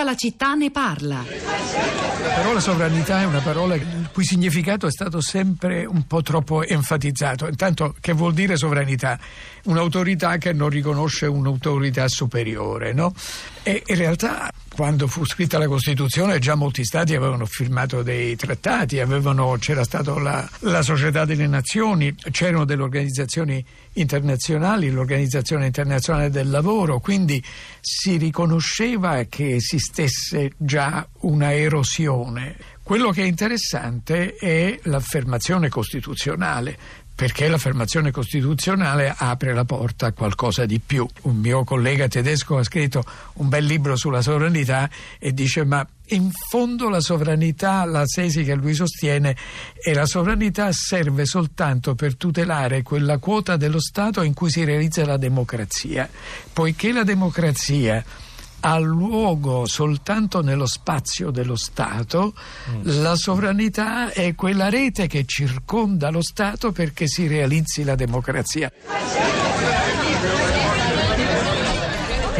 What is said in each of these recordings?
Tutta la città ne parla. La parola sovranità è una parola il cui significato è stato sempre un po' troppo enfatizzato. Intanto, che vuol dire sovranità? Un'autorità che non riconosce un'autorità superiore, no? E in realtà quando fu scritta la Costituzione già molti stati avevano firmato dei trattati, avevano, c'era stata la, la, Società delle Nazioni, c'erano delle organizzazioni internazionali, l'Organizzazione Internazionale del Lavoro, quindi si riconosceva che esistesse già una erosione. Quello che è interessante è l'affermazione costituzionale, perché l'affermazione costituzionale apre la porta a qualcosa di più. Un mio collega tedesco ha scritto un bel libro sulla sovranità e dice ma in fondo la sovranità, la tesi che lui sostiene, è la sovranità serve soltanto per tutelare quella quota dello Stato in cui si realizza la democrazia, poiché la democrazia ha luogo soltanto nello spazio dello Stato, mm. la sovranità è quella rete che circonda lo Stato perché si realizzi la democrazia.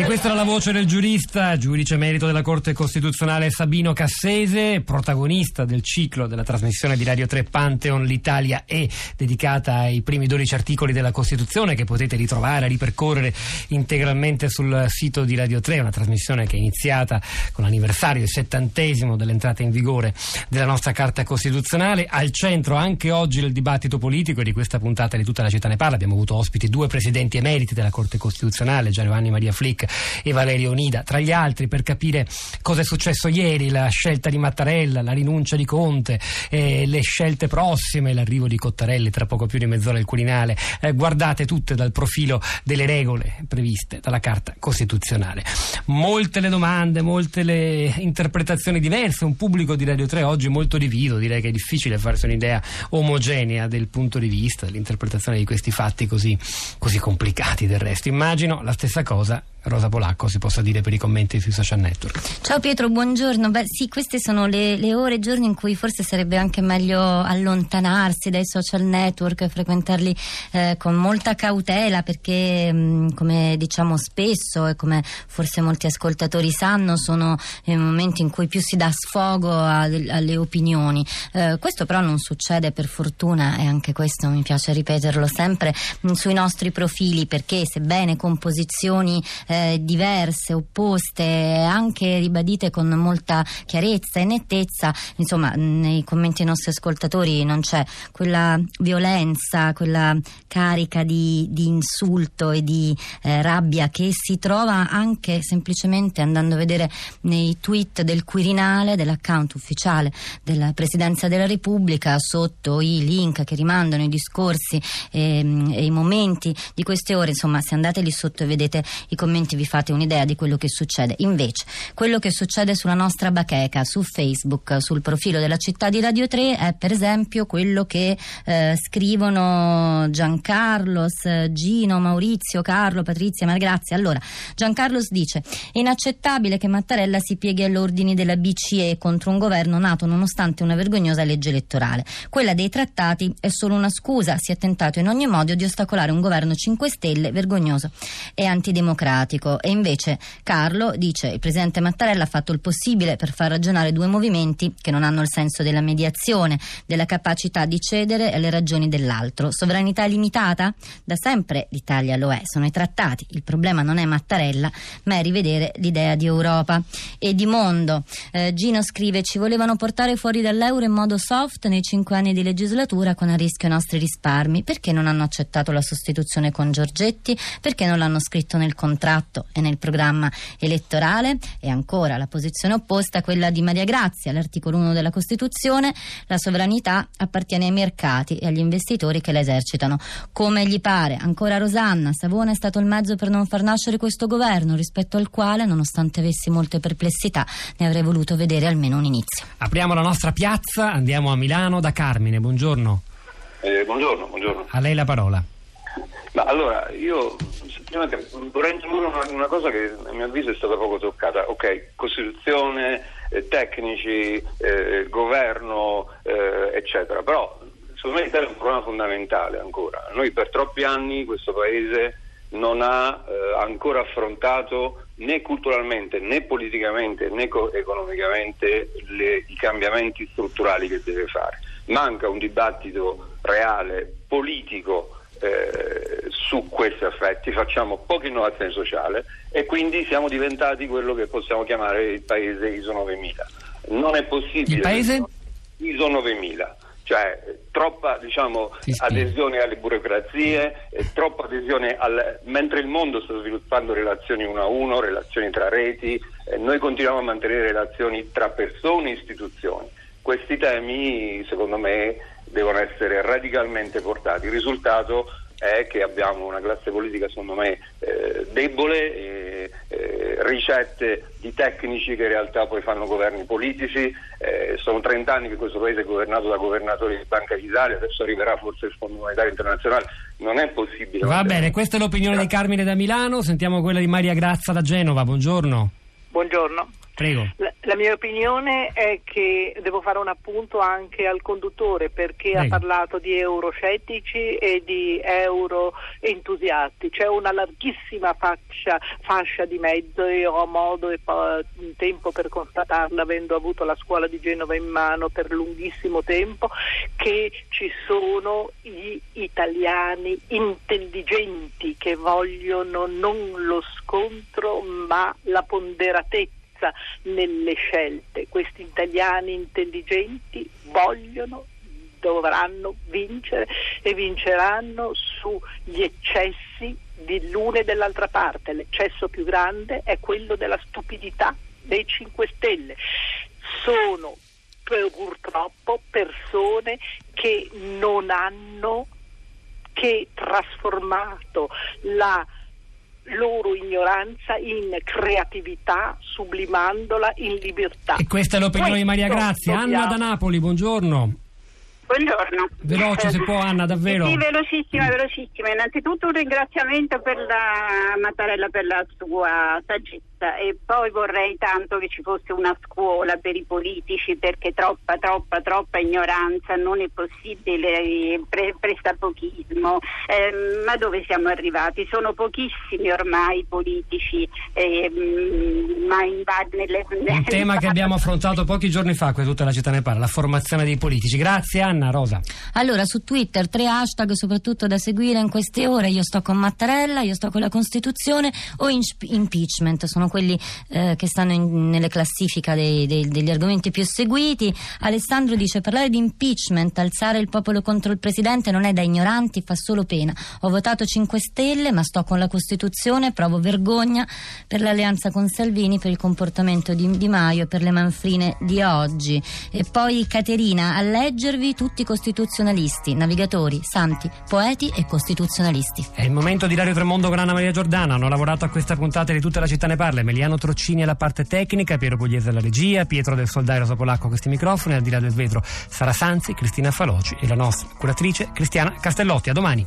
E questa era la voce del giurista, giudice emerito della Corte Costituzionale Sabino Cassese, protagonista del ciclo della trasmissione di Radio 3 Pantheon L'Italia è dedicata ai primi 12 articoli della Costituzione che potete ritrovare, ripercorrere integralmente sul sito di Radio 3, una trasmissione che è iniziata con l'anniversario, il settantesimo dell'entrata in vigore della nostra Carta Costituzionale. Al centro anche oggi del dibattito politico e di questa puntata di tutta la città ne parla. Abbiamo avuto ospiti due presidenti emeriti della Corte Costituzionale, Giovanni Maria Flick e Valerio Nida, tra gli altri per capire cosa è successo ieri, la scelta di Mattarella, la rinuncia di Conte, eh, le scelte prossime, l'arrivo di Cottarelli tra poco più di mezz'ora al Quirinale, eh, guardate tutte dal profilo delle regole previste dalla Carta Costituzionale. Molte le domande, molte le interpretazioni diverse, un pubblico di Radio 3 oggi molto diviso, direi che è difficile farsi un'idea omogenea del punto di vista, dell'interpretazione di questi fatti così, così complicati del resto. Immagino la stessa cosa Rosa Polacco si possa dire per i commenti sui social network. Ciao Pietro, buongiorno. Beh sì, queste sono le, le ore e giorni in cui forse sarebbe anche meglio allontanarsi dai social network, frequentarli eh, con molta cautela perché mh, mm, come diciamo spesso e come forse molti ascoltatori sanno sono i momenti in cui più si dà sfogo a, alle opinioni. Eh, questo però non succede per fortuna e anche questo mi piace ripeterlo sempre mh, mm, sui nostri profili perché sebbene composizioni eh, diverse, opposte, anche ribadite con molta chiarezza e nettezza, insomma nei commenti dei nostri ascoltatori non c'è quella violenza, quella carica di, di insulto e di eh, rabbia che si trova anche semplicemente andando a vedere nei tweet del Quirinale, dell'account ufficiale della Presidenza della Repubblica, sotto i link che rimandano i discorsi e, ehm, e i momenti di queste ore, insomma se andate lì sotto e vedete i commenti commenti vi fate un'idea di quello che succede. Invece, quello che succede sulla nostra bacheca, su Facebook, sul profilo della città di Radio 3 è per esempio quello che eh, scrivono Giancarlos, Gino, Maurizio, Carlo, Patrizia, Margrazia. Allora, Giancarlos dice: è inaccettabile che Mattarella si pieghi agli ordini della BCE contro un governo nato nonostante una vergognosa legge elettorale. Quella dei trattati è solo una scusa, si è tentato in ogni modo di ostacolare un governo 5 Stelle vergognoso e antidemocratico democratico e invece Carlo dice il presidente Mattarella ha fatto il possibile per far ragionare due movimenti che non hanno il senso della mediazione, della capacità di cedere alle ragioni dell'altro. Sovranità limitata? Da sempre l'Italia lo è, sono i trattati. Il problema non è Mattarella, ma è rivedere l'idea di Europa e di mondo. Eh, Gino scrive ci volevano portare fuori dall'euro in modo soft nei cinque anni di legislatura con a rischio i nostri risparmi. Perché non hanno accettato la sostituzione con Giorgetti? Perché non l'hanno scritto nel contratto? Patto e nel programma elettorale e ancora la posizione opposta, quella di Maria Grazia, l'articolo 1 della Costituzione, la sovranità appartiene ai mercati e agli investitori che la esercitano come gli pare. Ancora Rosanna, Savona è stato il mezzo per non far nascere questo governo, rispetto al quale, nonostante avessi molte perplessità, ne avrei voluto vedere almeno un inizio. Apriamo la nostra piazza, andiamo a Milano da Carmine, buongiorno. Eh, buongiorno, buongiorno. A lei la parola. Ma allora, io vorrei introdurre una, una, cosa che a mio avviso è stata poco toccata. Ok, Costituzione, eh, tecnici, eh, governo, eh, eccetera. Però secondo me l'Italia è un problema fondamentale ancora. Noi per troppi anni questo Paese non ha eh, ancora affrontato né culturalmente né politicamente né economicamente le, i cambiamenti strutturali che deve fare. Manca un dibattito reale, politico eh, su questi aspetti, facciamo poca innovazione sociale e quindi siamo diventati quello che possiamo chiamare il paese ISO 9000. Non è possibile. Il paese? ISO 9000 cioè troppa diciamo, adesione alle burocrazie, troppa adesione al... mentre il mondo sta sviluppando relazioni uno a uno, relazioni tra reti, eh, noi continuiamo a mantenere relazioni tra persone e istituzioni. Questi temi secondo me devono essere radicalmente portati. Il risultato è che abbiamo una classe politica secondo me eh, debole, eh, eh, ricette di tecnici che in realtà poi fanno governi politici, eh, sono 30 anni che questo paese è governato da governatori di Banca d'Italia, adesso arriverà forse il Fondo Monetario Internazionale, non è possibile. Va bene, questa è l'opinione di Carmine da Milano, sentiamo quella di Maria Grazza da Genova, buongiorno. Buongiorno. Prego. La, la, mia opinione è che devo fare un appunto anche al conduttore perché Prego. ha parlato di euroscettici e di euroentusiasti. C'è una larghissima fascia, fascia di mezzo e ho modo e tempo per constatarla avendo avuto la scuola di Genova in mano per lunghissimo tempo che ci sono gli italiani intelligenti che vogliono non lo scontro ma la ponderatezza chiarezza nelle scelte. Questi italiani intelligenti vogliono dovranno vincere e vinceranno sugli eccessi di l'una e dell'altra parte. L'eccesso più grande è quello della stupidità dei 5 Stelle. Sono purtroppo persone che non hanno che trasformato la loro ignoranza in creatività, sublimandola in libertà. E questa è l'opinione Questo di Maria Grazia. Anna da Napoli, buongiorno. Buongiorno. Veloce se può Anna, davvero. Sì, velocissima, velocissima. Innanzitutto un ringraziamento per la Mattarella per la sua saggezza e poi vorrei tanto che ci fosse una scuola per i politici perché troppa, troppa, troppa ignoranza, non è possibile pre- prestapochismo. Eh, ma dove siamo arrivati? Sono pochissimi ormai i politici, eh, ma in nelle, Un tema che abbiamo affrontato pochi giorni fa, qui tutta la città ne parla, la formazione dei politici. Grazie Anna, Rosa. Allora, su Twitter tre hashtag soprattutto da seguire in queste ore, io sto con Mattarella, io sto con la Costituzione o in- impeachment, sono quelli eh, che stanno in, nelle classifiche dei, dei, degli argomenti più seguiti. Alessandro dice parlare di impeachment, alzare il popolo contro il presidente non è da ignoranti, fa solo pena. Ho votato 5 Stelle ma sto con la Costituzione, provo vergogna per l'alleanza con Salvini, per il comportamento di Di Maio e per le manfrine di oggi. E poi Caterina, a leggervi tutti costituzionalisti, navigatori, santi, poeti e costituzionalisti. È il momento di Dario Tremondo con Anna Maria Giordana. Hanno lavorato a questa puntata di tutta la città ne parla. Emiliano Troccini alla parte tecnica, Piero Pugliese alla regia, Pietro del Soldario Sopolacco a questi microfoni, al di là del vetro Sara Sanzi, Cristina Faloci e la nostra curatrice Cristiana Castellotti. A domani.